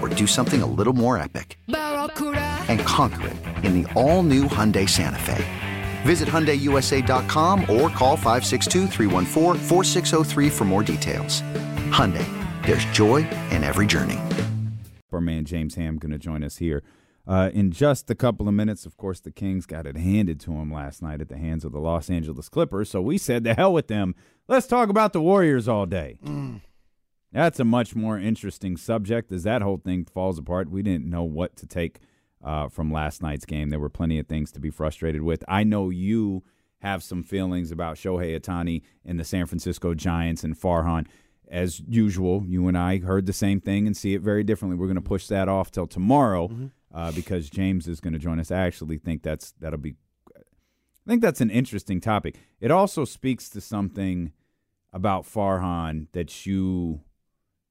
or do something a little more epic? And conquer it in the all new Hyundai Santa Fe. Visit HyundaiUSA.com or call 562 for more details. Hyundai, there's joy in every journey. Our man James Ham going to join us here. Uh, in just a couple of minutes, of course, the Kings got it handed to them last night at the hands of the Los Angeles Clippers. So we said, the hell with them. Let's talk about the Warriors all day. Mm. That's a much more interesting subject as that whole thing falls apart. We didn't know what to take uh, from last night's game. There were plenty of things to be frustrated with. I know you have some feelings about Shohei Ohtani and the San Francisco Giants and Farhan. As usual, you and I heard the same thing and see it very differently. We're going to push that off till tomorrow mm-hmm. uh, because James is going to join us. I actually think that's that'll be. I think that's an interesting topic. It also speaks to something about Farhan that you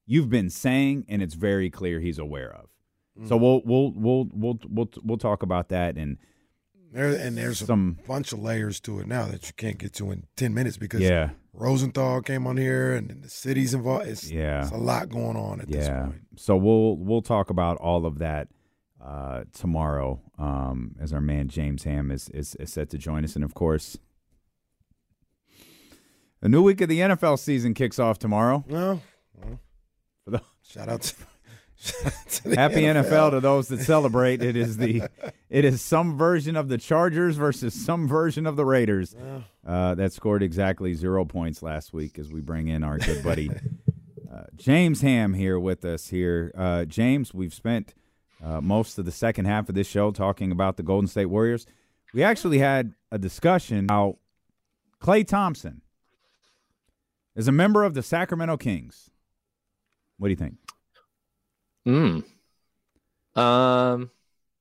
you've been saying, and it's very clear he's aware of. So we'll we'll we'll we'll we'll we'll talk about that and there and there's some a bunch of layers to it now that you can't get to in ten minutes because yeah. Rosenthal came on here and the city's involved. It's, yeah, it's a lot going on at yeah. this point. So we'll we'll talk about all of that uh, tomorrow um, as our man James Ham is, is is set to join us, and of course. A new week of the NFL season kicks off tomorrow. Well, well shout out to Happy NFL. NFL. to those that celebrate. It is the it is some version of the Chargers versus some version of the Raiders uh, that scored exactly zero points last week. As we bring in our good buddy uh, James Ham here with us here. Uh, James, we've spent uh, most of the second half of this show talking about the Golden State Warriors. We actually had a discussion about Klay Thompson is a member of the Sacramento Kings. What do you think? Hmm. Um,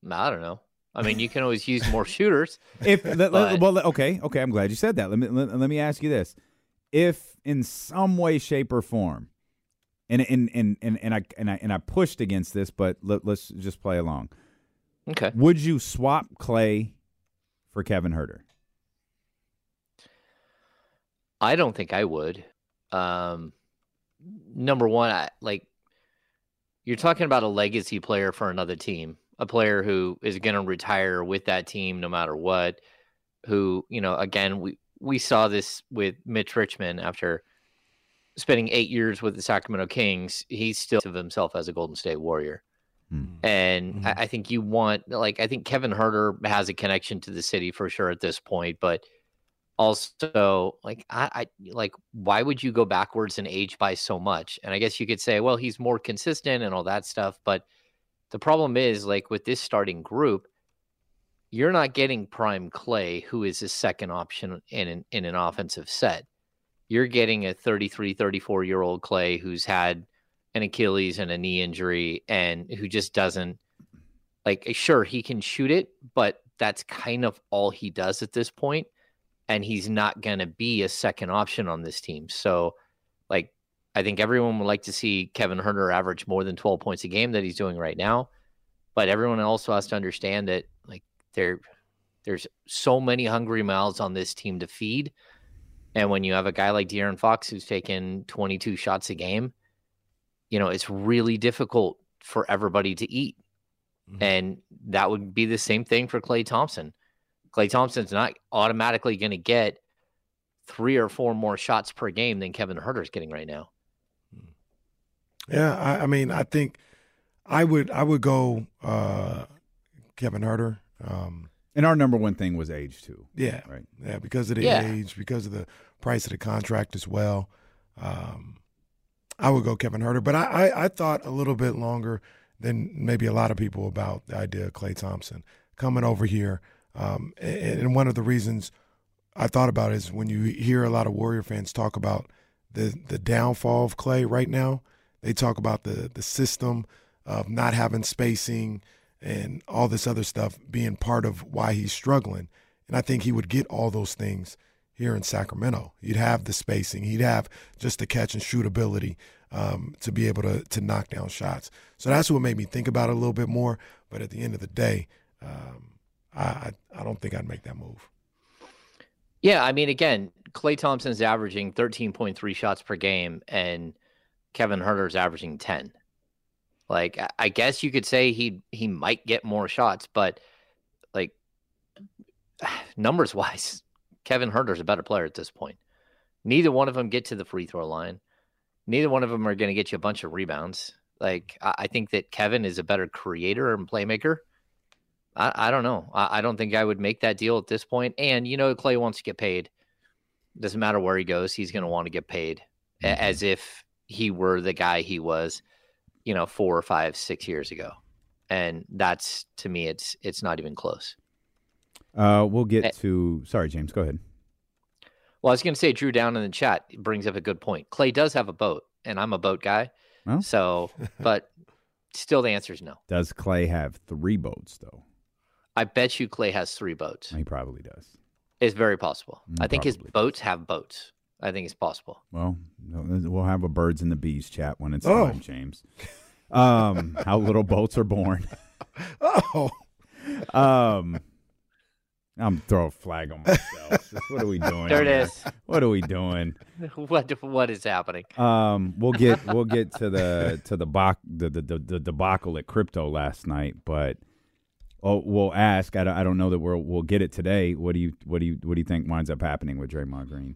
I don't know. I mean, you can always use more shooters. If but... well, okay, okay. I'm glad you said that. Let me let, let, me ask you this: If in some way, shape, or form, and and and and, and I and I and I pushed against this, but let, let's just play along. Okay. Would you swap Klay for Kevin Huerter? I don't think I would. Um, number one, I like you're talking about a legacy player for another team, a player who is going to retire with that team no matter what. Who, you know, again, we we saw this with Mitch Richmond after spending eight years with the Sacramento Kings. He's still of himself as a Golden State Warrior. Mm-hmm. And mm-hmm. I, I think you want, like, I think Kevin Huerter has a connection to the city for sure at this point, but also like I, I, like why would you go backwards in age by so much? And i guess you could say well he's more consistent and all that stuff but the problem is like with this starting group you're not getting prime Klay who is a second option in an, in an offensive set. You're getting a 33 34 year old Klay who's had an achilles and a knee injury and who just doesn't like sure he can shoot it but that's kind of all he does at this point and he's not going to be a second option on this team. So, like, I think everyone would like to see Kevin Huerter average more than 12 points a game that he's doing right now. But everyone also has to understand that, like, there, there's so many hungry mouths on this team to feed And when you have a guy like De'Aaron Fox who's taking 22 shots a game, you know, it's really difficult for everybody to eat. Mm-hmm. And that would be the same thing for Klay Thompson. Klay Thompson's not automatically going to get three or four more shots per game than Kevin Huerter's getting right now. Yeah, I, I mean, I think I would I would go uh, Kevin Huerter. Um, and our number one thing was age too. Yeah, right. Yeah, because of the yeah. age, because of the price of the contract as well. Um, I would go Kevin Huerter, but I, I, I thought a little bit longer than maybe a lot of people about the idea of Klay Thompson coming over here. Um, and, and, one of the reasons I thought about is when you hear a lot of Warrior fans talk about the the downfall of Klay right now. They talk about the the system of not having spacing and all this other stuff being part of why he's struggling. And I think he would get all those things here in Sacramento. He'd have the spacing, he'd have just the catch and shoot ability um, to be able to to knock down shots. So that's what made me think about it a little bit more. But at the end of the day, um, I I don't think I'd make that move. Yeah, I mean, again, Klay Thompson's averaging 13.3 shots per game, and Kevin Huerter's averaging 10. Like, I guess you could say he he might get more shots, but like numbers wise, Kevin Huerter's a better player at this point. Neither one of them get to the free throw line. Neither one of them are going to get you a bunch of rebounds. Like I think that Kevin is a better creator and playmaker. I, I don't know. I, I, don't think I would make that deal at this point. And you know, Klay wants to get paid. Doesn't matter where he goes, he's going to want to get paid, mm-hmm. as if he were the guy he was, you know, four or five, six years ago. And that's to me, it's it's not even close. Uh, we'll get to. Sorry, James. Go ahead. Well, I was going to say, Drew down in the chat brings up a good point. Klay does have a boat, and I'm a boat guy. Well. So, but still, the answer is no. Does Klay have three boats though? I bet you Klay has three boats. He probably does. It's very possible. Mm, I think his boats have boats. I think it's possible. Well, we'll have a birds and the bees chat when it's oh. time, James. Um, how little boats are born. oh. Um, I'm throw a flag on myself. what are we doing? There here? it is. What are we doing? what what is happening? Um, we'll get we'll get to the to the, bach, the, the the the debacle at crypto last night, but oh, we'll ask. I don't, I don't know that we'll we'll get it today. What do you what do you what do you think winds up happening with Draymond Green?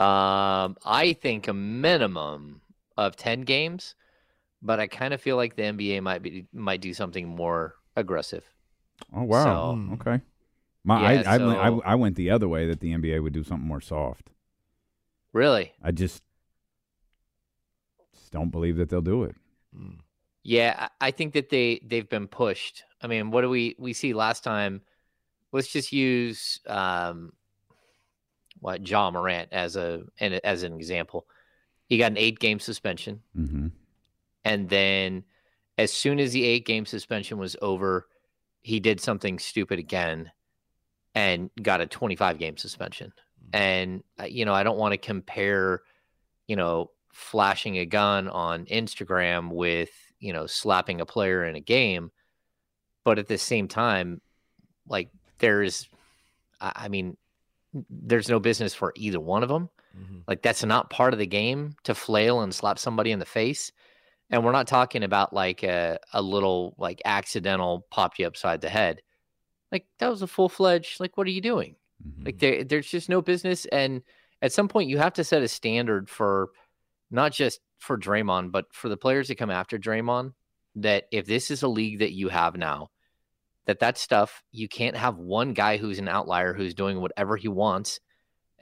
Um, I think a minimum of ten games, but I kind of feel like the NBA might be might do something more aggressive. Oh wow! So, hmm. okay. My, yeah, I, so, I, I, I went the other way that the NBA would do something more soft. Really? I just, just don't believe that they'll do it. Yeah, I think that they they've been pushed. I mean, what do we we see last time? Let's just use um, what Ja Morant as a and as an example. He got an eight game suspension, mm-hmm. and then as soon as the eight game suspension was over, he did something stupid again and got a 25 game suspension. Mm-hmm. And, uh, you know, I don't want to compare, you know, flashing a gun on Instagram with, you know, slapping a player in a game. But at the same time, like, there's, I mean, there's no business for either one of them. Mm-hmm. Like, that's not part of the game to flail and slap somebody in the face. And we're not talking about like a, a little like accidental popped you upside the head like that was a full fledged. Like, what are you doing? Mm-hmm. Like, there, there's just no business. And at some point, you have to set a standard for not just for Draymond, but for the players that come after Draymond. That if this is a league that you have now, that that stuff you can't have one guy who's an outlier who's doing whatever he wants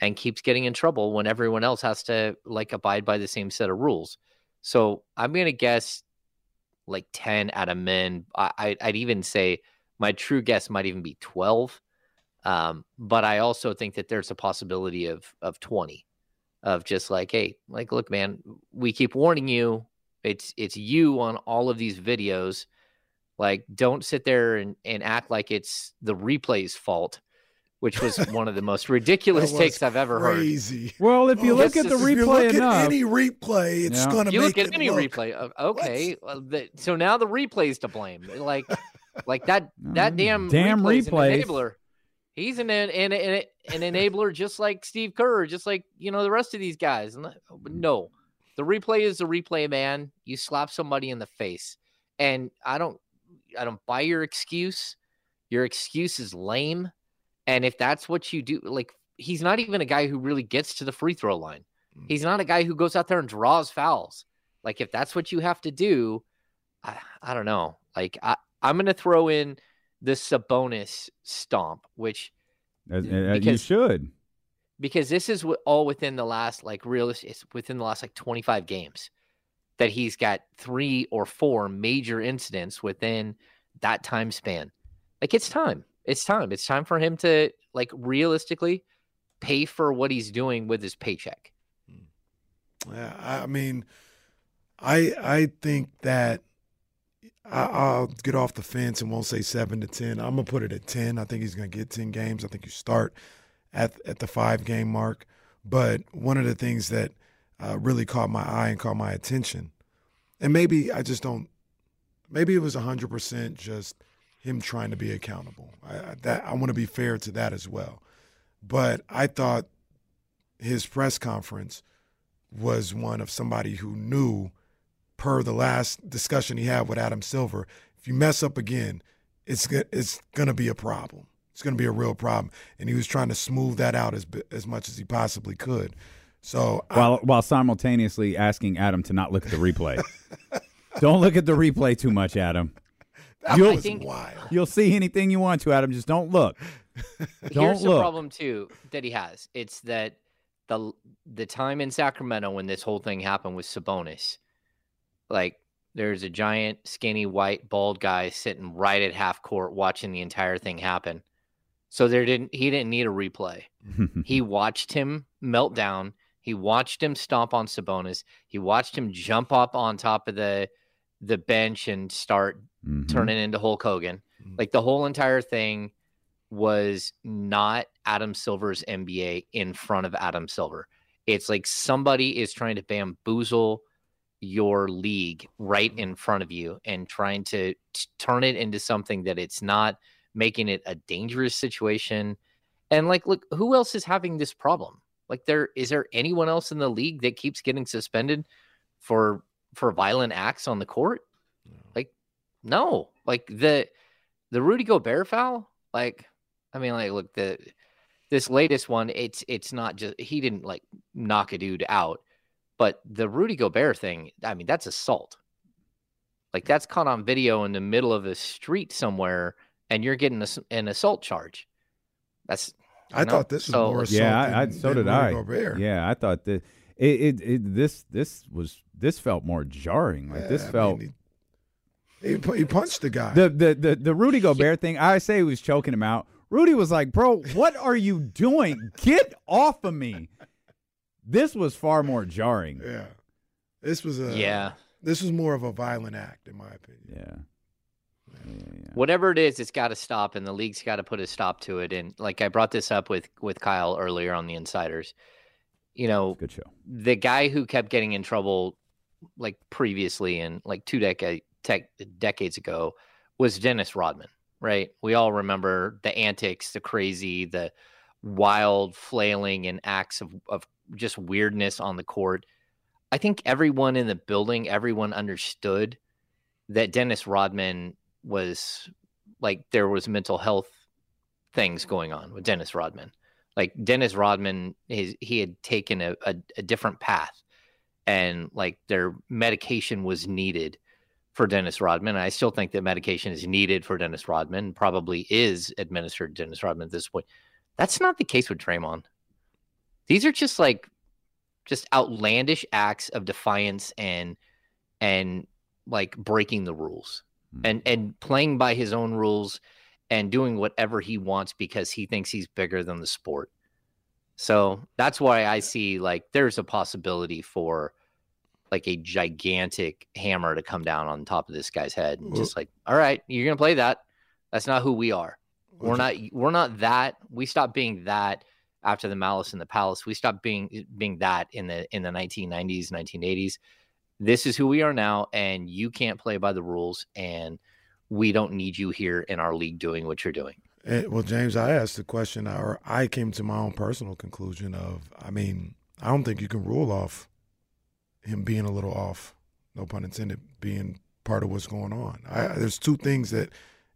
and keeps getting in trouble when everyone else has to like abide by the same set of rules. So I'm gonna guess like ten at a min. I, I'd even say my true guess might even be 12. Um, but I also think that there's a possibility of of 20 of just like, hey, like, look, man, we keep warning you. It's it's you on all of these videos. Like, don't sit there and, and act like it's the replay's fault, which was one of the most ridiculous takes I've ever crazy. heard. Well, if you oh, look at the replay if enough, any replay, it's yeah. going to make look at any look. replay. Okay, well, the, so now the replay's to blame. Like like that that damn damn replay. Enabler. He's an an, an, an enabler just like Steve Kerr, just like you know the rest of these guys. No, the replay is the replay, man. You slap somebody in the face, and I don't, I don't buy your excuse. Your excuse is lame, and if that's what you do, like he's not even a guy who really gets to the free throw line. Mm. He's not a guy who goes out there and draws fouls. Like if that's what you have to do, I, I don't know. Like I, I'm gonna throw in the Sabonis stomp, which uh, as, as uh, because, you should, because this is all within the last like realist. It's within the last like 25 games that he's got three or four major incidents within that time span. Like it's time. It's time. It's time for him to like realistically pay for what he's doing with his paycheck. Hmm. Yeah, I mean, I I think that I, will get off the fence and won't say seven to ten. I'm gonna put it at ten. I think he's gonna get ten games. I think you start at at the five game mark. But one of the things that uh, really caught my eye and caught my attention, and maybe I just don't, maybe it was hundred percent just him trying to be accountable. I, that I want to be fair to that as well. But I thought his press conference was one of somebody who knew, per the last discussion he had with Adam Silver, if you mess up again, it's it's going to be a problem. It's going to be a real problem, and he was trying to smooth that out as as much as he possibly could. So while I, while simultaneously asking Adam to not look at the replay. Don't look at the replay too much, Adam. That you'll, was wild. You'll see anything you want to, Adam. Just don't look. don't Here's look. the problem too that he has. It's that the the time in Sacramento when this whole thing happened with Sabonis, like there's a giant, skinny, white, bald guy sitting right at half court watching the entire thing happen. So there didn't he didn't need a replay. he watched him melt down. He watched him stomp on Sabonis. He watched him jump up on top of the the bench and start mm-hmm. turning into Hulk Hogan. Mm-hmm. Like the whole entire thing was not Adam Silver's NBA in front of Adam Silver. It's like somebody is trying to bamboozle your league right in front of you and trying to t- turn it into something that it's not, making it a dangerous situation. And like, look, who else is having this problem? Like, there is there anyone else in the league that keeps getting suspended for for violent acts on the court? Like, no. Like the the Rudy Gobert foul, like I mean, like, look, the this latest one, it's it's not just he didn't like knock a dude out, but the Rudy Gobert thing, I mean, that's assault. Like that's caught on video in the middle of a street somewhere, and you're getting a, an assault charge. That's I know? thought this was so, more assault. Yeah, I, I, so did I. Gobert. Yeah, I thought that it, it, it, this this was this felt more jarring. Like yeah, this felt. Mean, he, he, he, punched the guy. The the the, the Rudy Gobert thing. I say he was choking him out. Rudy was like, "Bro, what are you doing? Get off of me!" This was far more jarring. Yeah, this was a yeah. This was more of a violent act, in my opinion. Yeah. Yeah, yeah. Whatever it is, it's got to stop, and the league's got to put a stop to it. And like I brought this up with with Kyle earlier on the Insiders, you know, good show. The guy who kept getting in trouble, like previously and like two decade tech, decades ago, was Dennis Rodman right? We all remember the antics, the crazy, the wild flailing and acts of, of just weirdness on the court. I think everyone in the building, everyone understood that Dennis Rodman was like there was mental health things going on with Dennis Rodman. Like Dennis Rodman, his, he had taken a, a, a different path and like their medication was needed for Dennis Rodman. I still think that medication is needed for Dennis Rodman, probably is administered to Dennis Rodman at this point. That's not the case with Draymond. These are just like just outlandish acts of defiance and and like breaking the rules mm-hmm. and and playing by his own rules and doing whatever he wants because he thinks he's bigger than the sport. So that's why I see like there's a possibility for like a gigantic hammer to come down on top of this guy's head and just like all right you're gonna play that that's not who we are we're not we're not that we stopped being that after the malice in the palace we stopped being eh, being that in the in the 1990s 1980s this is who we are now and you can't play by the rules and we don't need you here in our league doing what you're doing And, well, James, I asked the question, or I came to my own personal conclusion of, I mean, I don't think you can rule off him being a little off, no pun intended, being part of what's going on. I, there's two things that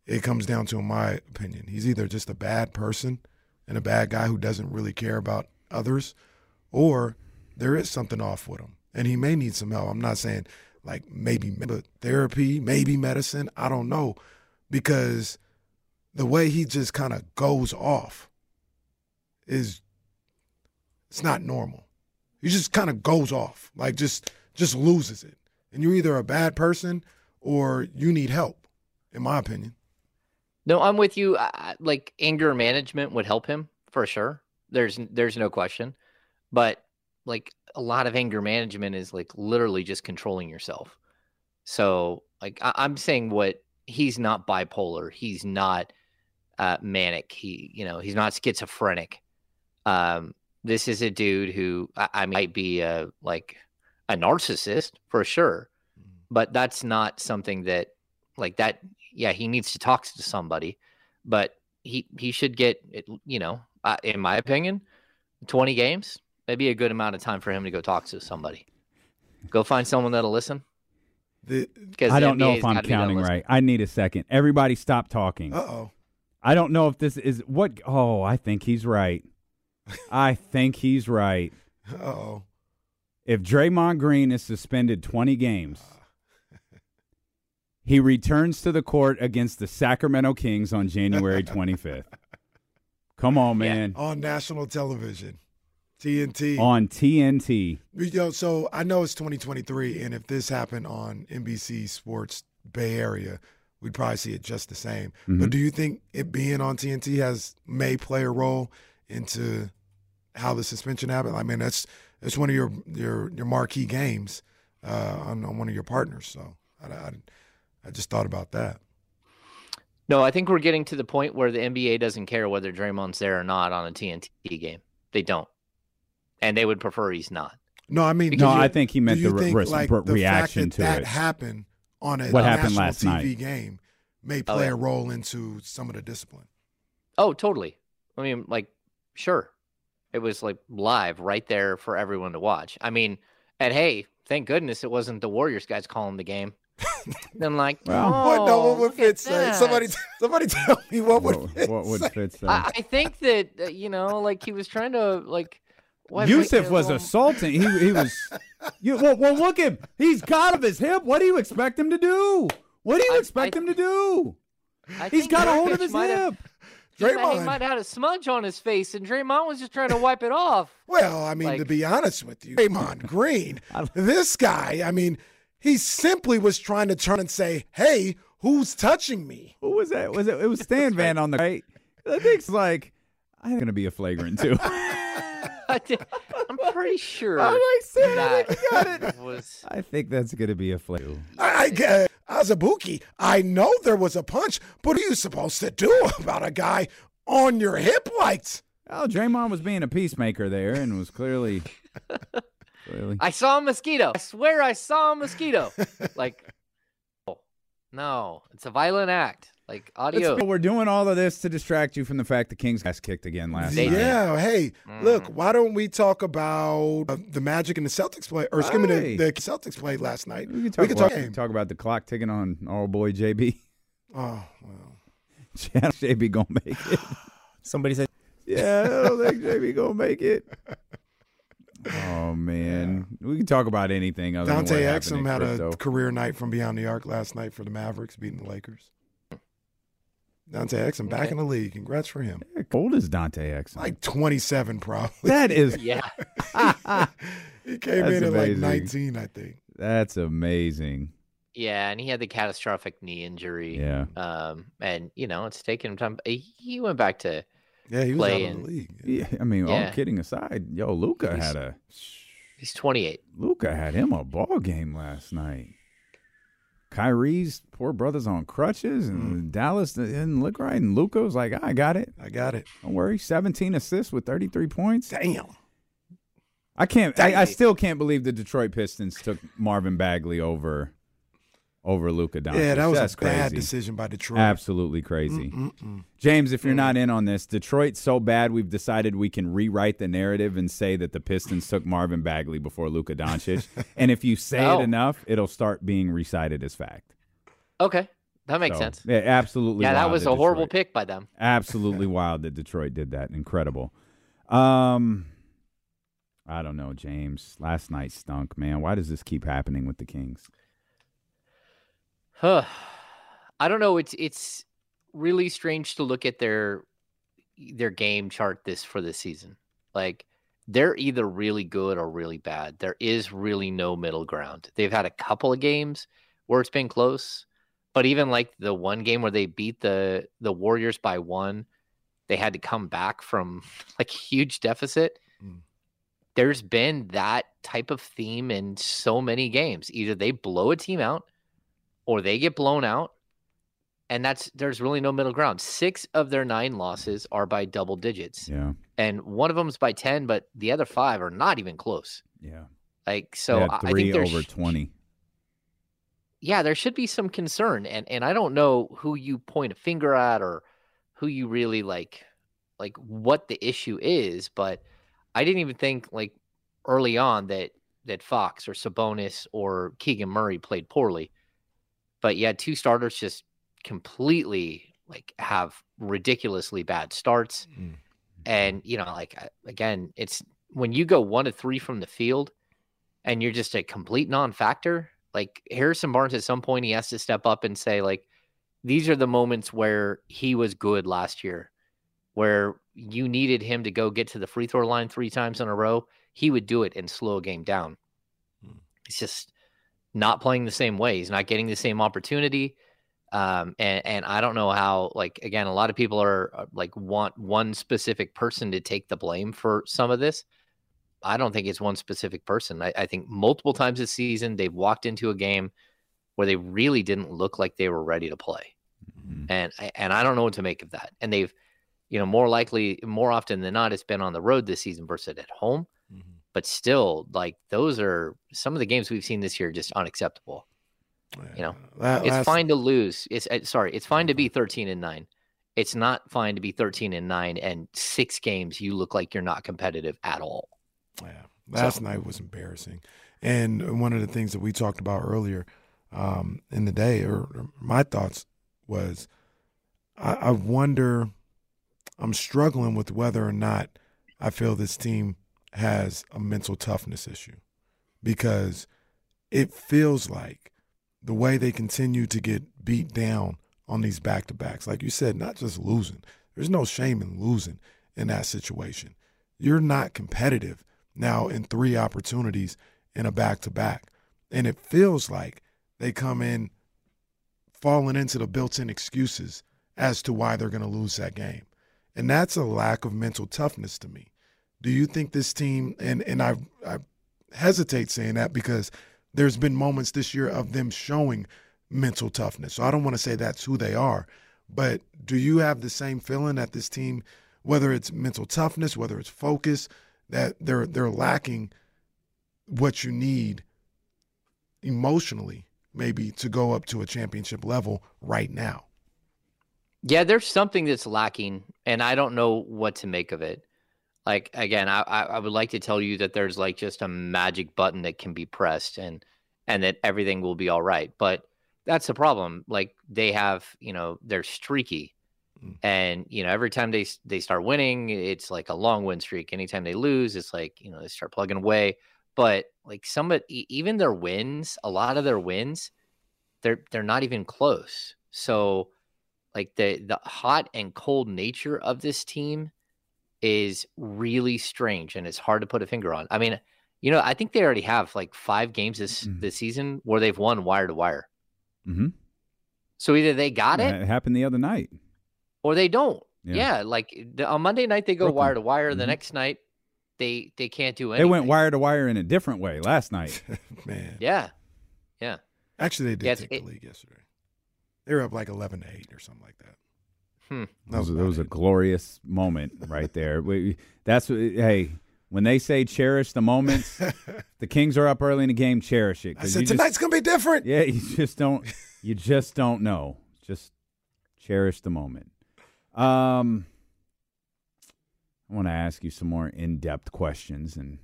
it comes down to, in my opinion. He's either just a bad person and a bad guy who doesn't really care about others, or there is something off with him, and he may need some help. I'm not saying like maybe therapy, maybe medicine. I don't know because the way he just kind of goes off is it's not normal. He just kind of goes off, like just just loses it. And you're either a bad person or you need help, in my opinion. No, I'm with you. like anger management would help him for sure. There's there's no question. But like a lot of anger management is like literally just controlling yourself. So like I, am saying what he's not bipolar. He's not uh, manic. He, you know, he's not schizophrenic. Um, this is a dude who I, I might be a like a narcissist for sure, mm. but that's not something that like that. Yeah, he needs to talk to somebody, but he he should get you know, uh, in my opinion, twenty games, maybe a good amount of time for him to go talk to somebody. Go find someone that'll listen. Because I don't know if I'm counting right. I need a second. Everybody, stop talking. Uh oh. I don't know if this is what. Oh, I think he's right. I think he's right. oh. If Draymond Green is suspended 20 games, he returns to the court against the Sacramento Kings on January 25th. Come on, man. Yeah. On national television. TNT. On TNT. You know, so I know it's 2023, and if this happened on NBC Sports Bay Area, we'd probably see it just the same. Mm-hmm. But do you think it being on TNT has may play a role into how the suspension happened? I mean, that's that's one of your your your marquee games uh, on, on one of your partners. So I, I, I just thought about that. No, I think we're getting to the point where the NBA doesn't care whether Draymond's there or not on a TNT game. They don't, and they would prefer he's not. No, I mean, no, you, I think he meant the think, re- like, reaction the to that it. happened on a what happened last TV night. game may oh, play oh, yeah. a role into some of the discipline. Oh, totally. I mean, like, sure. It was like live right there for everyone to watch. I mean, and hey, thank goodness it wasn't the Warriors guys calling the game. then like, well, oh, what, no, what would Fitz say? Somebody, somebody tell me what would what, Fitz what would Fitz say? I, I think that uh, you know, like he was trying to like. What, Jusuf was assaulting. He he was. You, well, well, look him. He's got of his hip. What do you expect him to do? What do you I, expect I, him to do? He's got a hold of his hip. Have, Draymond he might have had a smudge on his face, and Draymond was just trying to wipe it off. Well, I mean, like, to be honest with you, Draymond Green, this guy, I mean, he simply was trying to turn and say, "Hey, who's touching me?" Who was that? Was it? It was Stan Van on the right. I think it's like I'm going to be a flagrant too. I'm pretty sure. I'm like, Sam, I think you got it. Was... I think that's going to be a flagrant. I, I, Azubuike, I know there was a punch, but what are you supposed to do about a guy on your hip lights? Well, Draymond was being a peacemaker there and was clearly. clearly. I saw a mosquito. I swear I saw a mosquito. like, oh, no, it's a violent act. Like audio. we're doing all of this to distract you from the fact the Kings got kicked again last night. Yeah. Hey, mm. look, why don't we talk about uh, the Magic and the Celtics play, or excuse me, the, the, Celtics played last night? We can talk, we can talk, talk about the clock ticking on our boy JB. Oh well, JB gonna make it. Somebody said, "Yeah, I don't think JB gonna make it." Oh man, yeah. we can talk about anything. Other Dante Exum had a career night from beyond the arc last night for the Mavericks, beating the Lakers. Dante Exum back in the league. Congrats for him. How old is Dante Exum? Like 27, probably. That is. yeah. he came That's in at amazing. like 19, I think. That's amazing. Yeah, and he had the catastrophic knee injury. Yeah. Um, and you know it's taken him time. He went back to. Yeah, he was play out of the league. Yeah, I mean, yeah. all kidding aside, yo, Luka he's, had a. He's 28. Luka had him a ball game last night. Kyrie's poor brother's on crutches, and mm. Dallas didn't look right. And Luca was like, "I got it. I got it. Don't worry." Seventeen assists with thirty-three points. Damn. I can't. I, I, still can't believe the Detroit Pistons took Marvin Bagley over over Luka Doncic. Yeah, that was That's a bad decision by Detroit. Absolutely crazy. Mm-mm-mm. James, if you're not in on this, Detroit's so bad we've decided we can rewrite the narrative and say that the Pistons took Marvin Bagley before Luka Doncic. and if you say Oh. it enough, it'll start being recited as fact. Okay, that makes So, sense. Yeah, absolutely. Yeah, that wild was a horrible pick by them. Absolutely wild that Detroit did that. Incredible. Um, I don't know, James. Last night stunk, man. Why does this keep happening with the Kings? Huh. I don't know. It's it's really strange to look at their their game chart this for this season. Like they're either really good or really bad. There is really no middle ground. They've had a couple of games where it's been close, but even like the one game where they beat the the Warriors by one, they had to come back from like huge deficit. Mm. There's been that type of theme in so many games. Either they blow a team out or they get blown out. And that's there's really no middle ground. Six of their nine losses are by double digits, Yeah, and one of them's by ten, but the other five are not even close. yeah. Like so, They I think there's over twenty. yeah, there should be some concern, and and I don't know who you point a finger at or who you really like, like what the issue is, but I didn't even think like early on that that Fox or Sabonis or Keegan Murray played poorly, but yeah, two starters just completely like have ridiculously bad starts, Mm. and you know, like again, it's when you go one to three from the field, and you're just a complete non-factor. Like Harrison Barnes, at some point, he has to step up and say, like, these are the moments where he was good last year, where you needed him to go get to the free throw line three times in a row. He would do it and slow a game down. Hmm. It's just not playing the same way. He's not getting the same opportunity. Um, and, and I don't know how, like, again, a lot of people are uh, like, want one specific person to take the blame for some of this. I don't think it's one specific person. I, I think multiple times this season they've walked into a game where they really didn't look like they were ready to play, Mhm. and and I don't know what to make of that. And they've, you know, more likely, more often than not, it's been on the road this season versus at home. But still, like those are some of the games we've seen this year just unacceptable. You know, La- It's fine to lose. It's uh, sorry, it's fine to be thirteen and nine. It's not fine to be thirteen and nine and six games you look like you're not competitive at all. Yeah, last night was embarrassing, and one of the things that we talked about earlier um, in the day, or, or my thoughts was, I, I wonder, I'm struggling with whether or not I feel this team has a mental toughness issue, because it feels like the way they continue to get beat down on these back to backs, like you said, not just losing. There's no shame in losing in that situation. You're not competitive now in three opportunities in a back to back. And it feels like they come in falling into the built in excuses as to why they're going to lose that game. And that's a lack of mental toughness to me. Do you think this team, and, and I, I hesitate saying that because there's been moments this year of them showing mental toughness. So I don't want to say that's who they are. But do you have the same feeling that this team, whether it's mental toughness, whether it's focus, that they're they're lacking what you need emotionally, maybe to go up to a championship level right now? Yeah, there's something that's lacking, and I don't know what to make of it. Like again, I, I would like to tell you that there's like just a magic button that can be pressed and and that everything will be all right. But that's the problem. Like they have, you know, they're streaky, Mm. and you know every time they they start winning, it's like a long win streak. Anytime they lose, it's like you know they start plugging away. But like some of even their wins, a lot of their wins, they're they're not even close. So like the the hot and cold nature of this team is really strange and it's hard to put a finger on. I mean, you know, I think they already have like five games this Mhm. this season where they've won wire to wire. Mm-hmm. So either they got it it happened the other night. or they don't. Yeah. Yeah, like the, on Monday night they go wire to wire. The Mhm. next night they they can't do anything. They went wire to wire in a different way last night. Man. Yeah, yeah. Actually, they did Yeah, take it- the lead yesterday. They were up like 11 to 8 or something like that. Hmm. That was, that was a glorious moment right there. We, that's what, hey, when they say cherish the moments, the Kings are up early in the game, cherish it. I said tonight's gonna be different. Yeah, you just don't. you just don't know. Just cherish the moment. Um, I want to ask you some more in-depth questions, and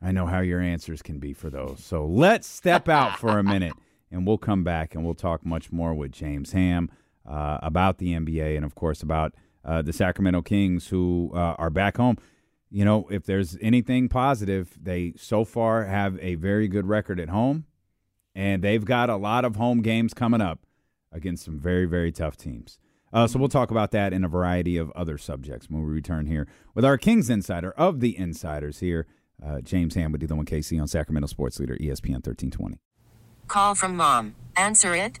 I know how your answers can be for those. So let's step out for a minute, and we'll come back and we'll talk much more with James Ham uh, about the NBA and, of course, about uh, the Sacramento Kings who uh, are back home you know, if there's anything positive, they so far have a very good record at home, and they've got a lot of home games coming up against some very, very tough teams. Uh, so we'll talk about that in a variety of other subjects when we return here with our Kings Insider of the Insiders here, uh, James Ham with D1 KC on Sacramento Sports Leader ESPN 1320. Call from mom. Answer it.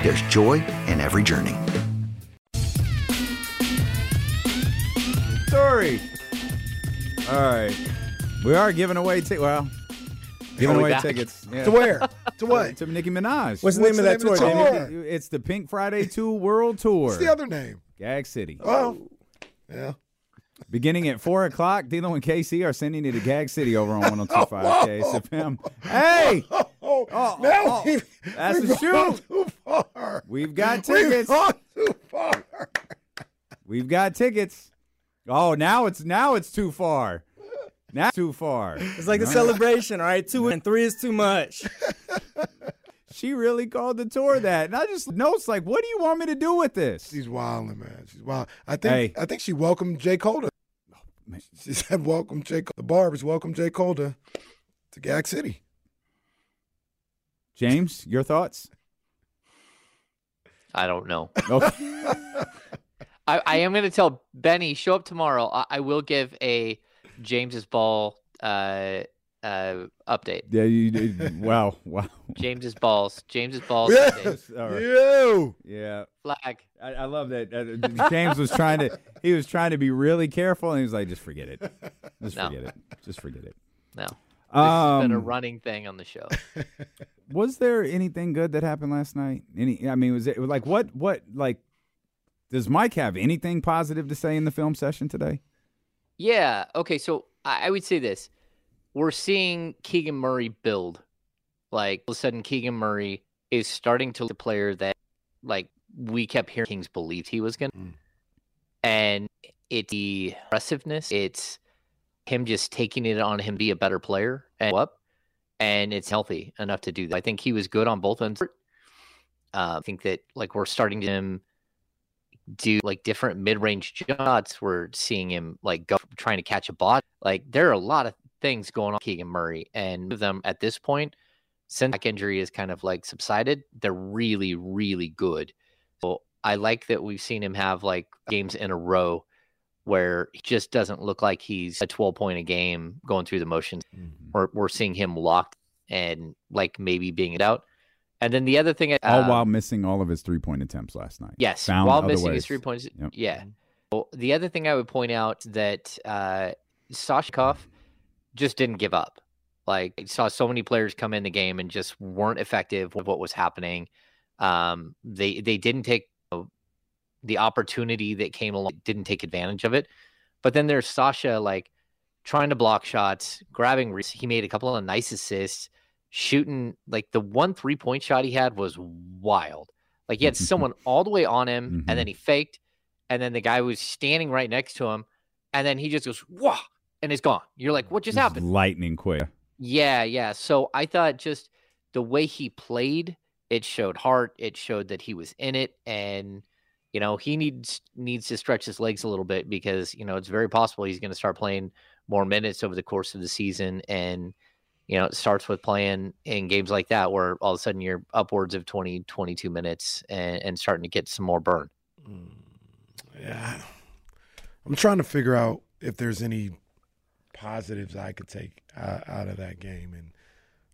there's joy in every journey. Story. All right. We are giving away tickets. Well, giving away back? tickets. Yeah. To where? To what? To Nicki Minaj. What's the name What's of the that name of tour, the tour? It's the Pink Friday 2 World Tour. What's the other name? Gag City. Oh, yeah. Beginning at 4 o'clock, Dilo and KC are sending you to Gag City over on 1025 KSFM. Hey! Oh, Oh, now oh, we, that's we've a gone shoot. too far. We've got We've tickets. gone too far. We've got tickets. Oh, now it's now it's too far. Now too far. It's like a celebration, all right? Two and three is too much. She really called the tour that. And I just notes like, what do you want me to do with this? She's wilding, man. She's wild. I think. Hey. I think she welcomed J. Cole. To, oh, she said, "Welcome, Jay. Cole. The Barbers welcome J. Cole to, to Gag City." James, your thoughts? I don't know. Okay. I, I am going to tell Benny show up tomorrow. I, I will give a James's ball uh, uh, update. yeah, you, you- wow, wow. James's balls. James's balls. Yeah. update. You. Yeah. Flag. I, I love that. Uh, James was trying to he was trying to be really careful and he was like, just forget it. Just No. forget it. Just forget it. No. This has been a Um, running thing on the show. was there anything good that happened last night? Any I mean, was it like what what like does Mike have anything positive to say in the film session today? Yeah. Okay. So I, I would say this: we're seeing Keegan Murray build. Like all of a sudden, Keegan Murray is starting to look like a player that, like, we kept hearing Kings believed he was going, to Mm. and it's the aggressiveness. It's him just taking it on him be a better player and up, and it's healthy enough to do that. I think he was good on both ends. Uh, I think that like we're starting to him do like different mid-range shots. We're seeing him like go trying to catch a bot. Like there are a lot of things going on Keegan Murray, and them at this point since back injury is kind of like subsided, they're really, really good. So I like that we've seen him have like games in a row where he just doesn't look like he's a 12 point a game going through the motions. Mm-hmm. We're, we're seeing him locked and like maybe being it out. And then the other thing, uh, all while missing all of his three point attempts last night. Yes, Found while missing ways. his three points. Yep. Yeah. Well, the other thing I would point out that uh, Soshnikov just didn't give up. Like I saw so many players come in the game and just weren't effective with what was happening. Um, they they didn't take the opportunity that came along, didn't take advantage of it. But then there's Sasha like trying to block shots, grabbing. He made a couple of nice assists, shooting like the one three point shot he had was wild. Like he had someone all the way on him, mm-hmm. and then he faked, and then the guy was standing right next to him, and then he just goes whoa, and it's gone. You're like, what just happened? Lightning quick. Yeah, yeah. So I thought just the way he played, it showed heart. It showed that he was in it, and you know he needs needs to stretch his legs a little bit because you know it's very possible he's going to start playing more minutes over the course of the season, and you know it starts with playing in games like that where all of a sudden you're upwards of 20, 22 minutes and, and starting to get some more burn. Mm, yeah, I'm trying to figure out if there's any positives I could take out, out of that game. And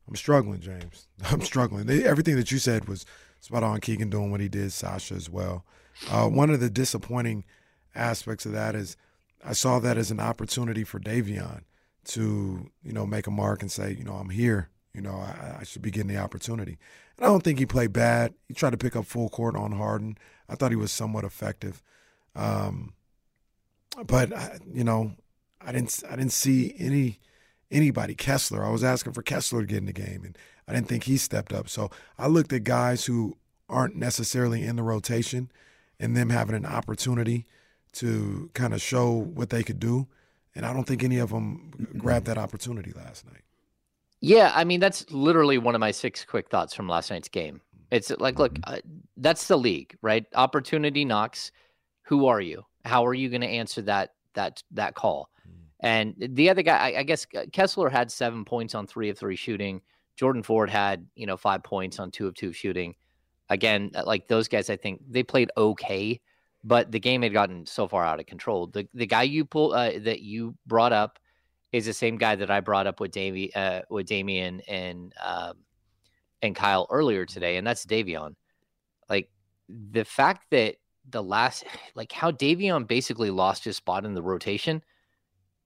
I'm struggling, James. I'm struggling. Everything that you said was spot on. Keegan doing what he did, Sasha as well. Uh, one of the disappointing aspects of that is I saw that as an opportunity for Davion to, you know, make a mark and say, you know, I'm here. You know, I, I should be getting the opportunity. And I don't think he played bad. He tried to pick up full court on Harden. I thought he was somewhat effective. Um, but you know, I didn't I didn't see any anybody. Kessler, I was asking for Kessler to get in the game, and I didn't think he stepped up. So I looked at guys who aren't necessarily in the rotation, and them having an opportunity to kind of show what they could do. And I don't think any of them grabbed that opportunity last night. Yeah, I mean that's literally one of my six quick thoughts from last night's game. It's like, look, mm-hmm. uh, that's the league, right? Opportunity knocks. Who are you? How are you going to answer that that that call? And the other guy, I, I, guess Kessler had seven points on three of three shooting. Jordan Ford had, you know, five points on two of two shooting. Again, uh, like those guys, I think they played okay, but the game had gotten so far out of control. The the guy you pull uh, that you brought up is the same guy that I brought up with Davy, uh, with Damian and um, and Kyle earlier today, and that's Davion. Like the fact that the last, like how Davion basically lost his spot in the rotation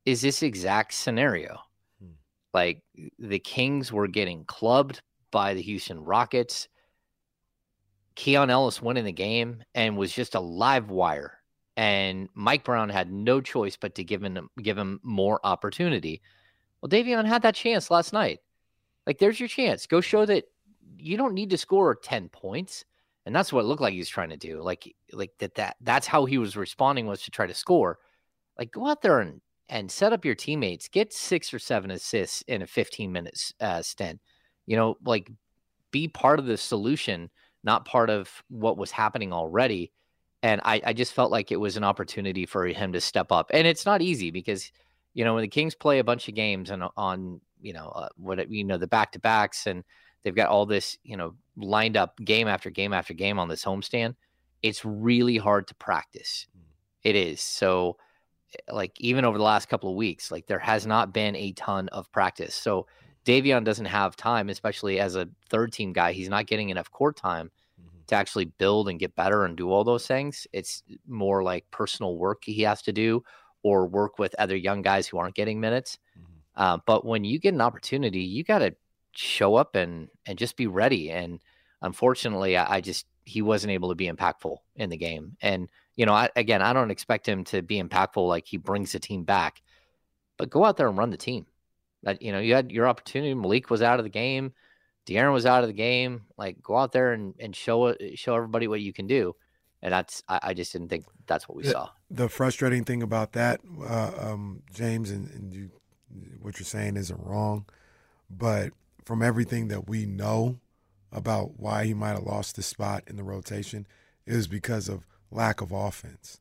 is this exact scenario. Hmm. Like the Kings were getting clubbed by the Houston Rockets. Keon Ellis went in the game and was just a live wire. And Mike Brown had no choice but to give him give him more opportunity. Well, Davion had that chance last night. Like, there's your chance. Go show that you don't need to score 10 points. And that's what it looked like he was trying to do. Like, like that that that's how he was responding was to try to score. Like, go out there and and set up your teammates. Get six or seven assists in a 15 minutes uh, stint. You know, like be part of the solution, not part of what was happening already. And I, I just felt like it was an opportunity for him to step up. And it's not easy because, you know, when the Kings play a bunch of games and on, you know, uh, what, you know, the back to backs and they've got all this, you know, lined up game after game after game on this homestand, it's really hard to practice. Hmm. It is. So, like even over the last couple of weeks, like there has not been a ton of practice. So Davion doesn't have time, especially as a third team guy. He's not getting enough court time. To actually build and get better and do all those things. It's more like personal work he has to do or work with other young guys who aren't getting minutes. Mm-hmm. Uh, but when you get an opportunity, you got to show up and and just be ready. And unfortunately, I, I just he wasn't able to be impactful in the game. And you know, I, again, I don't expect him to be impactful like he brings the team back, but go out there and run the team. That you know, you had your opportunity. Malik was out of the game, De'Aaron was out of the game. Like, go out there and and show show everybody what you can do. And that's I, I just didn't think that's what we the, saw. The frustrating thing about that, uh, um, James, and, and you, what you're saying isn't wrong, but from everything that we know about why he might have lost his spot in the rotation, is because of lack of offense.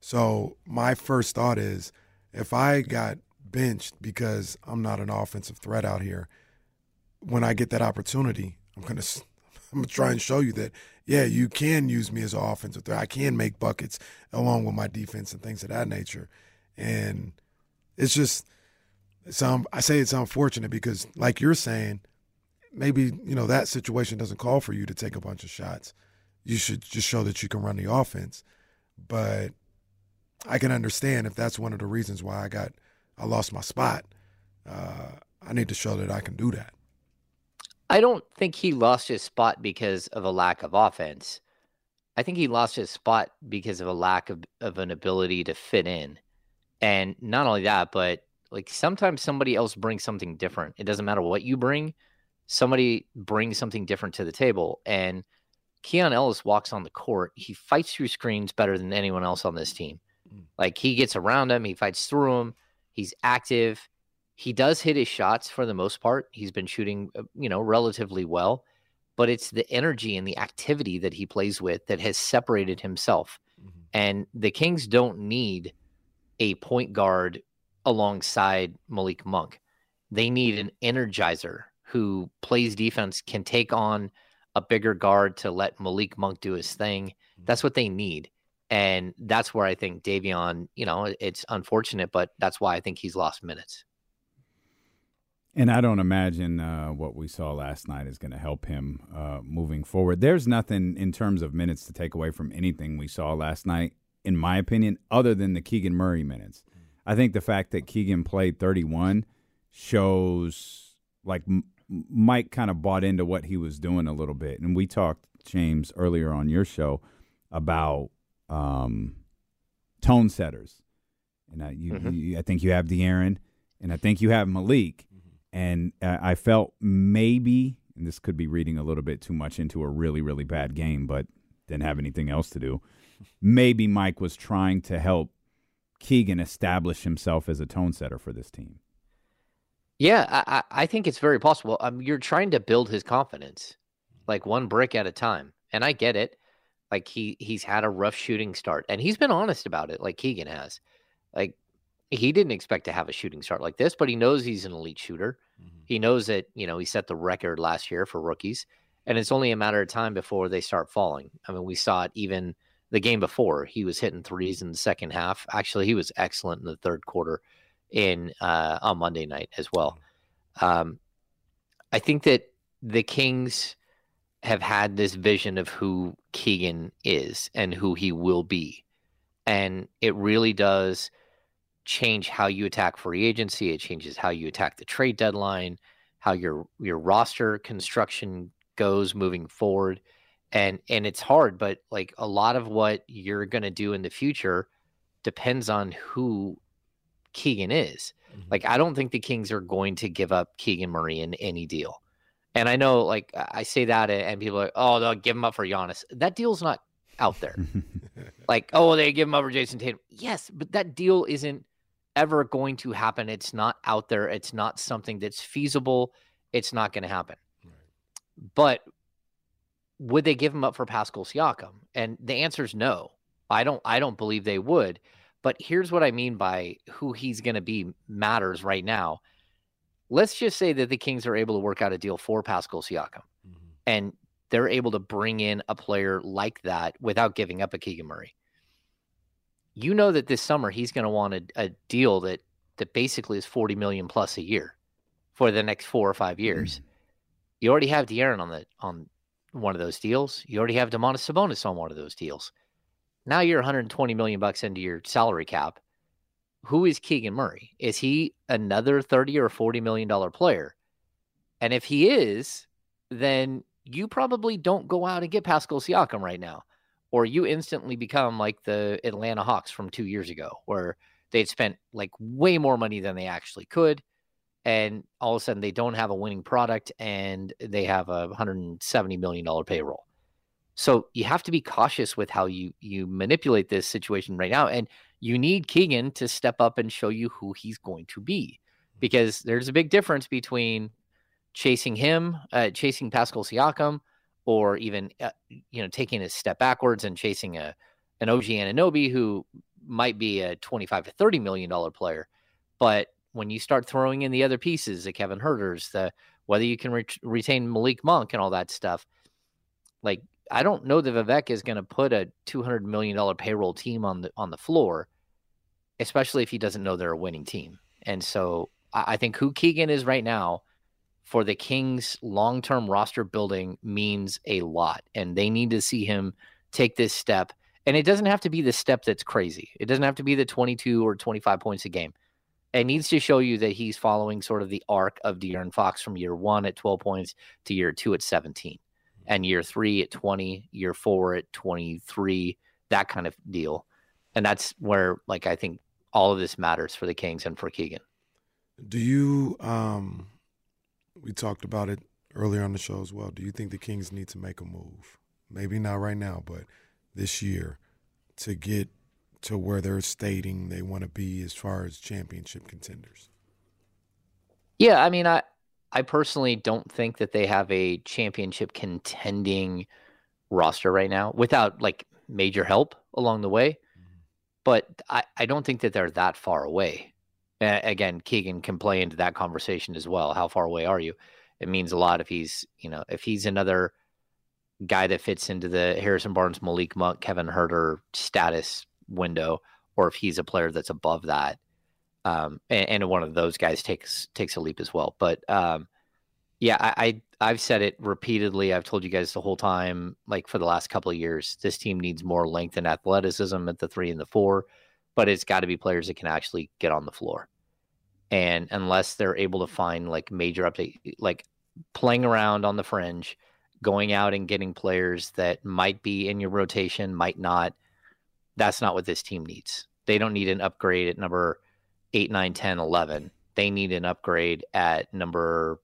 So my first thought is if I got benched because I'm not an offensive threat out here, when I get that opportunity, I'm gonna I'm gonna try and show you that yeah, you can use me as an offensive threat. I can make buckets along with my defense and things of that nature. And it's just it's I say it's unfortunate because like you're saying, maybe you know that situation doesn't call for you to take a bunch of shots. You should just show that you can run the offense. But I can understand if that's one of the reasons why I got I lost my spot. Uh, I need to show that I can do that. I don't think he lost his spot because of a lack of offense. I think he lost his spot because of a lack of, of an ability to fit in. And not only that, but like sometimes somebody else brings something different. It doesn't matter what you bring, somebody brings something different to the table. And Keon Ellis walks on the court. He fights through screens better than anyone else on this team. Mm. Like he gets around them, he fights through them, he's active. He does hit his shots for the most part. He's been shooting, uh, you know, relatively well, but it's the energy and the activity that he plays with that has separated himself. Mm-hmm. And the Kings don't need a point guard alongside Malik Monk. They need an energizer who plays defense, can take on a bigger guard to let Malik Monk do his thing. That's what they need. And that's where I think Davion, you know, it's unfortunate, but that's why I think he's lost minutes. And I don't imagine uh, what we saw last night is going to help him uh, moving forward. There's nothing in terms of minutes to take away from anything we saw last night, in my opinion, other than the Keegan Murray minutes. I think the fact that Keegan played 31 shows like M- Mike kind of bought into what he was doing a little bit. And we talked, James, earlier on your show about um, tone setters. And uh, you, mm-hmm. you, I think you have De'Aaron, and I think you have Malik. And uh, I felt maybe, and this could be reading a little bit too much into a really, really bad game, but didn't have anything else to do. Maybe Mike was trying to help Keegan establish himself as a tone setter for this team? Yeah, I, I think it's very possible. Um, you're trying to build his confidence, like one brick at a time, and I get it. Like he he's had a rough shooting start, and he's been honest about it, like Keegan has. Like he didn't expect to have a shooting start like this, but he knows he's an elite shooter. Mm-hmm. He knows that you know he set the record last year for rookies, and it's only a matter of time before they start falling. I mean, we saw it even the game before. He was hitting threes in the second half. Actually, he was excellent in the third quarter in uh, on Monday night as well. Um, I think that the Kings have had this vision of who Keegan is and who he will be, and it really does change how you attack free agency. It changes how you attack the trade deadline, how your your roster construction goes moving forward and and it's hard but like a lot of what you're going to do in the future depends on who Keegan is. Mm-hmm. Like I don't think the Kings are going to give up Keegan Murray in any deal. And I know like I say that and people are like, "Oh, they'll give him up for Giannis." That deal's not out there. like, "Oh, they give him up for Jayson Tatum." Yes, but that deal isn't ever going to happen. It's not out there. It's not something that's feasible. It's not going to happen. Right. But would they give him up for Pascal Siakam? And the answer is no. I don't I don't believe they would. But here's what I mean by who he's going to be matters right now. Let's just say that the Kings are able to work out a deal for Pascal Siakam. Mm-hmm. And they're able to bring in a player like that without giving up a Keegan Murray. You know that this summer he's going to want a, a, deal that that basically is 40 million plus a year for the next 4 or 5 years. Mm-hmm. You already have De'Aaron on the on one of those deals. You already have Domantas Sabonis on one of those deals. Now you're 120 million bucks into your salary cap. Who is Keegan Murray? Is he another 30 or 40 million dollar player? And if he is, then you probably don't go out and get Pascal Siakam right now, or you instantly become like the Atlanta Hawks from two years ago, where they'd spent like way more money than they actually could and all of a sudden they don't have a winning product and they have a 170 million dollar payroll. So you have to be cautious with how you you manipulate this situation right now and you need Keegan to step up and show you who he's going to be because there's a big difference between chasing him, uh, chasing Pascal Siakam or even uh, you know taking a step backwards and chasing a an OG Anunoby who might be a 25 to 30 million dollar player but when you start throwing in the other pieces, the Kevin Huerters the whether you can re- retain Malik Monk and all that stuff. Like I don't know that Vivek is going to put a two hundred million dollar payroll team on the on the floor, especially if he doesn't know they're a winning team. And so I think who Keegan is right now for the Kings' long term roster building means a lot, and they need to see him take this step. And it doesn't have to be the step that's crazy. It doesn't have to be the 22 or 25 points a game. It needs to show you that he's following sort of the arc of De'Aaron Fox from year one at 12 points to year two at 17 and year three at 20, year four at 23, that kind of deal. And that's where, like, I think all of this matters for the Kings and for Keegan. Do you, um, we talked about it earlier on the show as well. Do you think the Kings need to make a move? Maybe not right now, but this year to get to where they're stating they want to be as far as championship contenders? Yeah, I mean, I I personally don't think that they have a championship contending roster right now without like major help along the way. Mm-hmm. But I, I don't think that they're that far away. Again, Keegan can play into that conversation as well. How far away are you? It means a lot if he's, you know, if he's another guy that fits into the Harrison Barnes, Malik Monk, Kevin Huerter status window, or if he's a player that's above that um, and, and, one of those guys takes takes a leap as well. But um, yeah, I, I have said it repeatedly. I've told you guys the whole time, like for the last couple of years, this team needs more length and athleticism at the three and the four, but it's got to be players that can actually get on the floor. And unless they're able to find like major update, like playing around on the fringe, going out and getting players that might be in your rotation, might not. That's not what this team needs. They don't need an upgrade at number 8, 9, 10, 11. They need an upgrade at number,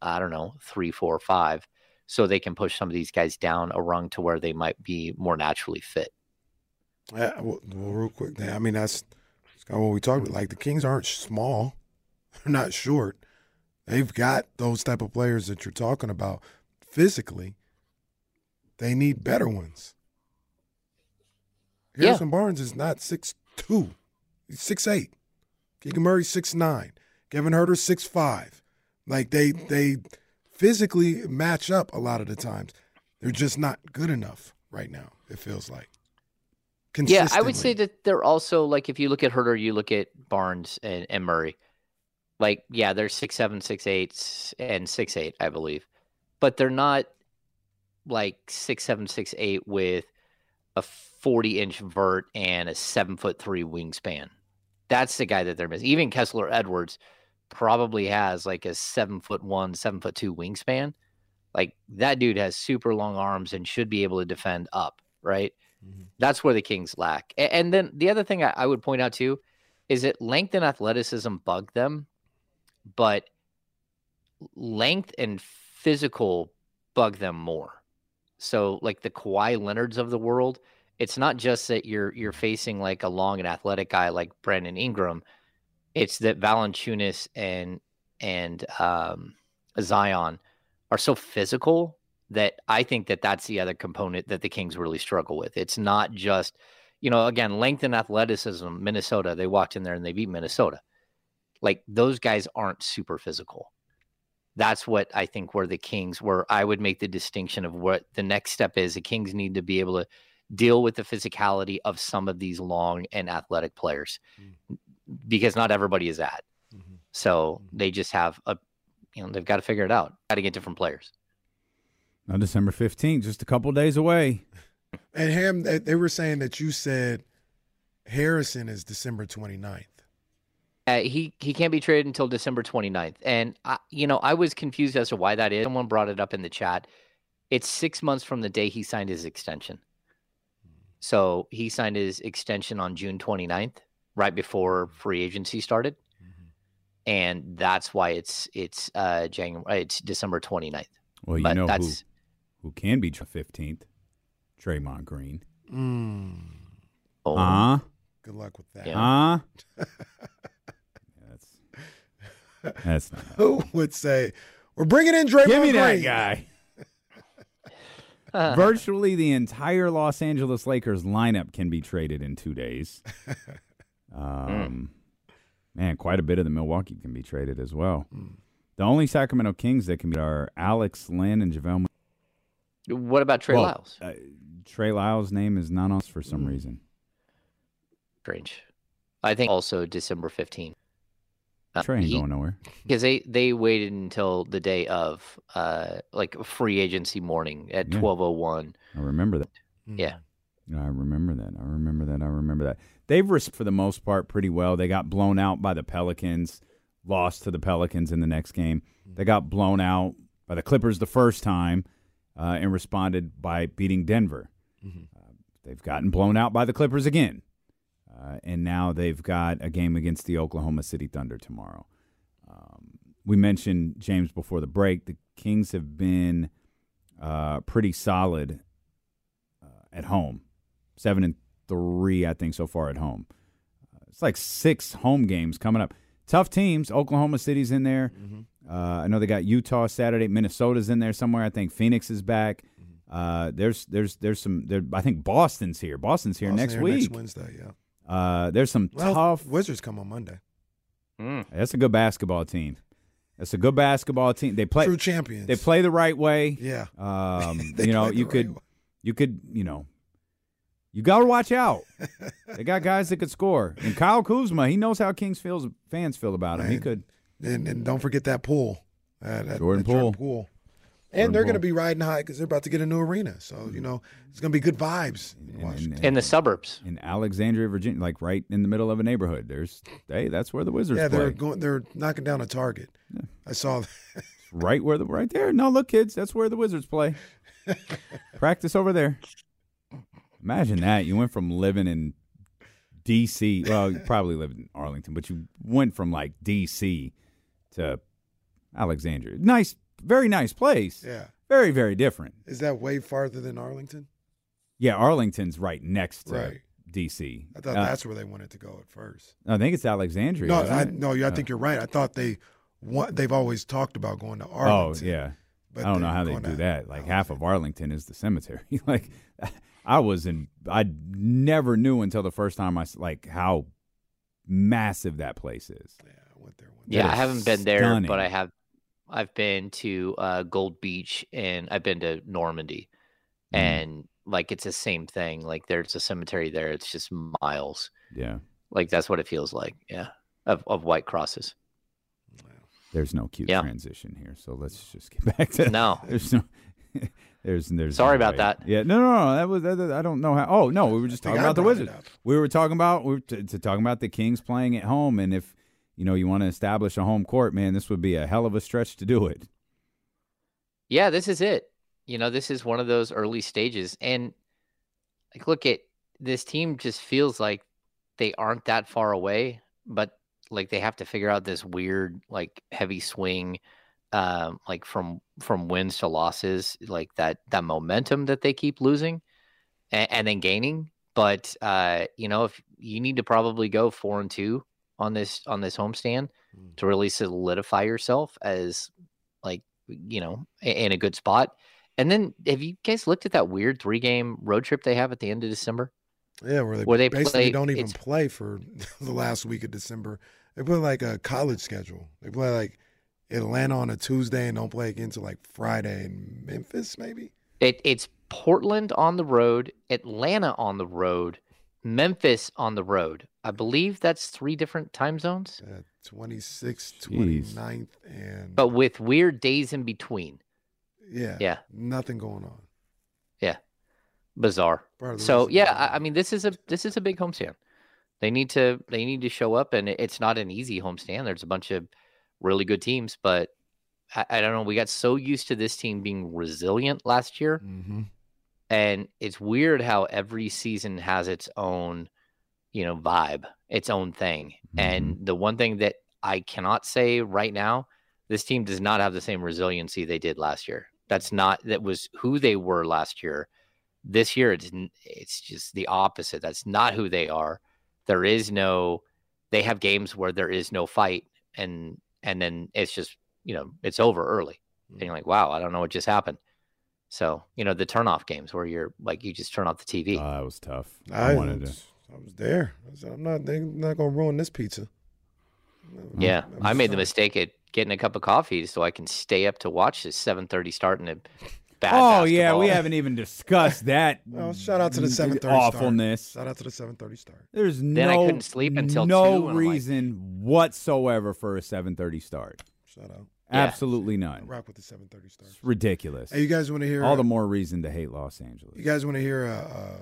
I don't know, three, four, five, so they can push some of these guys down a rung to where they might be more naturally fit. Yeah, well, well real quick, I mean, that's, that's kind of what we talked about. Like, the Kings aren't small, they're not short. They've got those type of players that you're talking about physically. They need better ones. Harrison yeah. Barnes is not six two. He's six eight. Keegan Murray six nine, Kevin Huerter six five. Like they they physically match up a lot of the times. They're just not good enough right now. It feels like. Yeah, I would say that they're also like if you look at Huerter, you look at Barnes and, and Murray. Like, yeah, they're six seven, six eight, and six eight, I believe, but they're not like six seven, six eight with a forty inch vert and a seven foot three wingspan. That's the guy that they're missing. Even Kessler Edwards probably has like a seven foot one, seven foot two wingspan. Like that dude has super long arms and should be able to defend up, right? Mm-hmm. That's where the Kings lack. And then the other thing I would point out too is that length and athleticism bug them, but length and physical bug them more. So like the Kawhi Leonards of the world, it's not just that you're you're facing like a long and athletic guy like Brandon Ingram. It's that Valanciunas and and um, Zion are so physical that I think that that's the other component that the Kings really struggle with. It's not just, you know, again, length and athleticism. Minnesota, they walked in there and they beat Minnesota. Like those guys aren't super physical. That's what I think where the Kings, where I would make the distinction of what the next step is. The Kings need to be able to deal with the physicality of some of these long and athletic players mm-hmm. because not everybody is that. Mm-hmm. So mm-hmm. they just have a, you know, they've got to figure it out. Got to get different players. Now, December 15th, just a couple days away. And Ham, they were saying that you said Harrison is December 29th. Uh, he he can't be traded until December 29th. And I, you know, I was confused as to why that is. Someone brought it up in the chat. It's 6 months from the day he signed his extension. So he signed his extension on June 29th, right before free agency started. Mm-hmm. And that's why it's it's uh January it's December 29th. Well, you but know that's, who who can be 15th? Draymond Green. Mm. Oh. Uh, Good luck with that. Yeah. Uh, that's that's not who would say we're bringing in Draymond Give me Green. that guy. Virtually the entire Los Angeles Lakers lineup can be traded in two days. Um, mm. Man, quite a bit of the Milwaukee can be traded as well. Mm. The only Sacramento Kings that can be are Alex Len and JaVale. What about Trey well, Lyles? Uh, Trey Lyles' name is not on us for some Hmm. reason. Strange. I think also December 15th. Uh, Trey ain't he- going nowhere. because they they waited until the day of uh like free agency morning at Yeah. 1201 I remember that. yeah I remember that. I remember that. I remember that. They've risked for the most part pretty well. They got blown out by the Pelicans, lost to the Pelicans in the next game. They got blown out by the Clippers the first time uh, and responded by beating Denver. Uh, they've gotten blown out by the Clippers again. Uh, and now they've got a game against the Oklahoma City Thunder tomorrow. Um, we mentioned James before the break. The Kings have been uh, pretty solid uh, at home, seven and three, I think, so far at home. Uh, it's like six home games coming up. Tough teams. Oklahoma City's in there. Uh, I know they got Utah Saturday. Minnesota's in there somewhere. I think Phoenix is back. Uh, there's there's there's some. There, I think Boston's here. Boston's here Boston next here week. next Wednesday. Yeah. Uh, there's some Well, tough. Wizards come on Monday. Mm. That's a good basketball team. That's a good basketball team. They play True champions. They play the right way. Yeah. Um, They you know, play you right could, way. you could, you know, you got to watch out. they got guys that could score, and Kyle Kuzma, he knows how Kings feels fans feel about him. He could. And, and don't forget that pool. Uh, that, Jordan that Jordan Poole. Poole. Jordan And they're going to be riding high because they're about to get a new arena. So, you know, it's going to be good vibes in And, Washington. and- in the suburbs in Alexandria, Virginia, like right in the middle of a neighborhood. There's, hey, that's where the Wizards yeah, play. they're going. They're knocking down a target. I saw. That. right where the right there. No, look, kids, that's where the Wizards play. Practice over there. Imagine that. You went from living in D.C. Well, you probably lived in Arlington, but you went from like D.C. to Alexandria. Nice, very nice place. Yeah. Very, very different. Is that way farther than Arlington? Yeah, Arlington's right next to Right. D.C. I thought Uh, that's where they wanted to go at first. I think it's Alexandria. No, I, no, I Uh, think you're right. I thought they want. They've always talked about going to Arlington. Oh yeah, but I don't know how they do that. Like half of Arlington is the cemetery. like I was in, I never knew until the first time I like how massive that place is. Yeah, went there. One yeah i haven't been there stunning. but i have i've been to uh gold beach and i've been to normandy Mm. and like it's the same thing like there's a cemetery there it's just miles Yeah, like that's what it feels like yeah of, of white crosses there's no cute Yeah. transition here, so let's just get back to No. There's no. There's, there's Sorry no about that. Yeah, no, no, no. That was that, that- I don't know how. Oh no, we were just talking about the brought it Wizards. We were talking about we were t- to talking about the Kings playing at home, and if you know you want to establish a home court, man, this would be a hell of a stretch to do it. yeah this is it you know this is one of those early stages and like look at this team just feels like they aren't that far away but like they have to figure out this weird like heavy swing um like from from wins to losses like that that momentum that they keep losing and, and then gaining but uh you know if you need to probably go four and two on this on this homestand mm. to really solidify yourself as like you know in a good spot and then have you guys looked at that weird three game road trip they have at the end of december Yeah, where they, Where they basically play- don't even play for the last week of December. They play like a college schedule. They play like Atlanta on a Tuesday and don't play again until like Friday in Memphis, maybe. It, it's Portland on the road, Atlanta on the road, Memphis on the road. I believe that's three different time zones, Uh, 26th, Jeez. 29th, and but with weird days in between. yeah, Yeah, nothing going on. yeah, bizarre. Part of the So yeah, I, I mean, this is a this is a big homestand. They need to they need to show up, and it's not an easy homestand. There's a bunch of really good teams, but I, I don't know. We got so used to this team being resilient last year, Mhm. and it's weird how every season has its own you know vibe its own thing. Mm-hmm. And the one thing that i cannot say right now this team does not have the same resiliency they did last year. That's not that was who they were last year. This year it's it's just the opposite. That's not who they are. There is no they have games where there is no fight and and then it's just you know it's over early. And you're mm-hmm. like wow i don't know what just happened. So you know the turnoff games where you're like you just turn off the tv Oh, ah, that was tough. I, I wanted to. I was there. I said, I'm not. They're not gonna ruin this pizza. Yeah, I'm I made the mistake at getting a cup of coffee so I can stay up to watch this 7:30 start in a bad. Oh yeah, we haven't even discussed that. Well, shout out to the 7:30 awfulness. Start. Awfulness. Shout out to the 7:30 start. There's Then no I couldn't sleep until no 2, and like- reason whatsoever for a 7:30 start. Shout out. Yeah. Absolutely none. Rock with the 7:30 start. It's ridiculous. Hey, you guys want to hear All the more reason to hate Los Angeles. You guys want to hear uh, uh,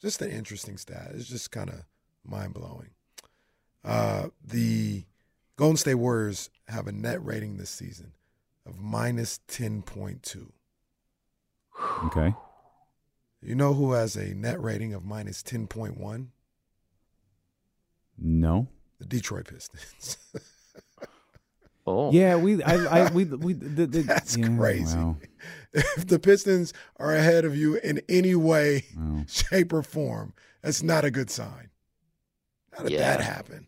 just an interesting stat? It's just kind of mind blowing. Uh, the Golden State Warriors have a net rating this season of minus ten point two. Okay. You know who has a net rating of minus ten point one? No. The Detroit Pistons. Oh. Yeah, we, I, I, we, we. The, the, That's yeah, crazy. well, if the Pistons are ahead of you in any way, well. shape, or form, that's not a good sign. How did Yeah. that happen?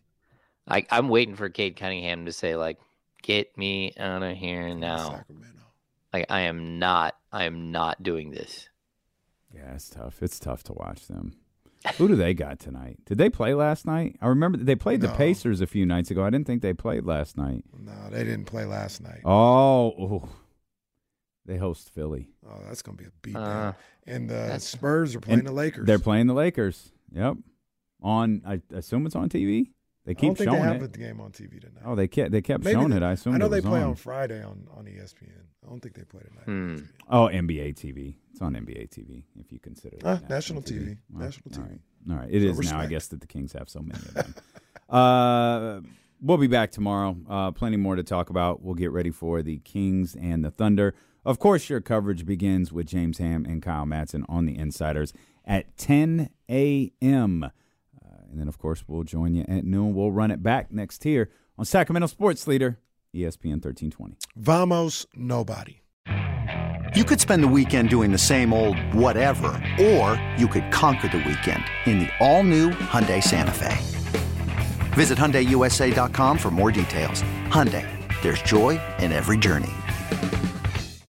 I, I'm waiting for Cade Cunningham to say like, "Get me out of here now." Sacramento. Like I am not. I am not doing this. Yeah, it's tough. It's tough to watch them. Who do they got tonight? Did they play last night? I remember they played the Pacers a few nights ago. I didn't think they played last night. No, they didn't play last night. Oh, ooh. They host Philly. Oh, that's gonna be a beatdown. Uh, and the Spurs are playing the Lakers. They're playing the Lakers. Yep. On, I assume it's on TV. They I keep don't think showing they have it. the game on TV tonight. Oh, they kept they kept Maybe showing they- it. I assume I know it they play on. on Friday on, on ESPN. I don't think they play tonight. Hmm. Oh, NBA TV. It's on NBA TV if you consider Ah, that national TV. Well, National TV. right. All right. It So is now. I guess that the Kings have so many of them. uh, we'll be back tomorrow. Uh, plenty more to talk about. We'll get ready for the Kings and the Thunder. Of course, your coverage begins with James Ham and Kyle Madson on the Insiders at 10 a.m. Uh, and then, of course, we'll join you at noon. We'll run it back next here on Sacramento Sports Leader, ESPN 1320. Vamos, nobody. You could spend the weekend doing the same old whatever, or you could conquer the weekend in the all-new Hyundai Santa Fe. Visit HyundaiUSA.com for more details. Hyundai, there's joy in every journey.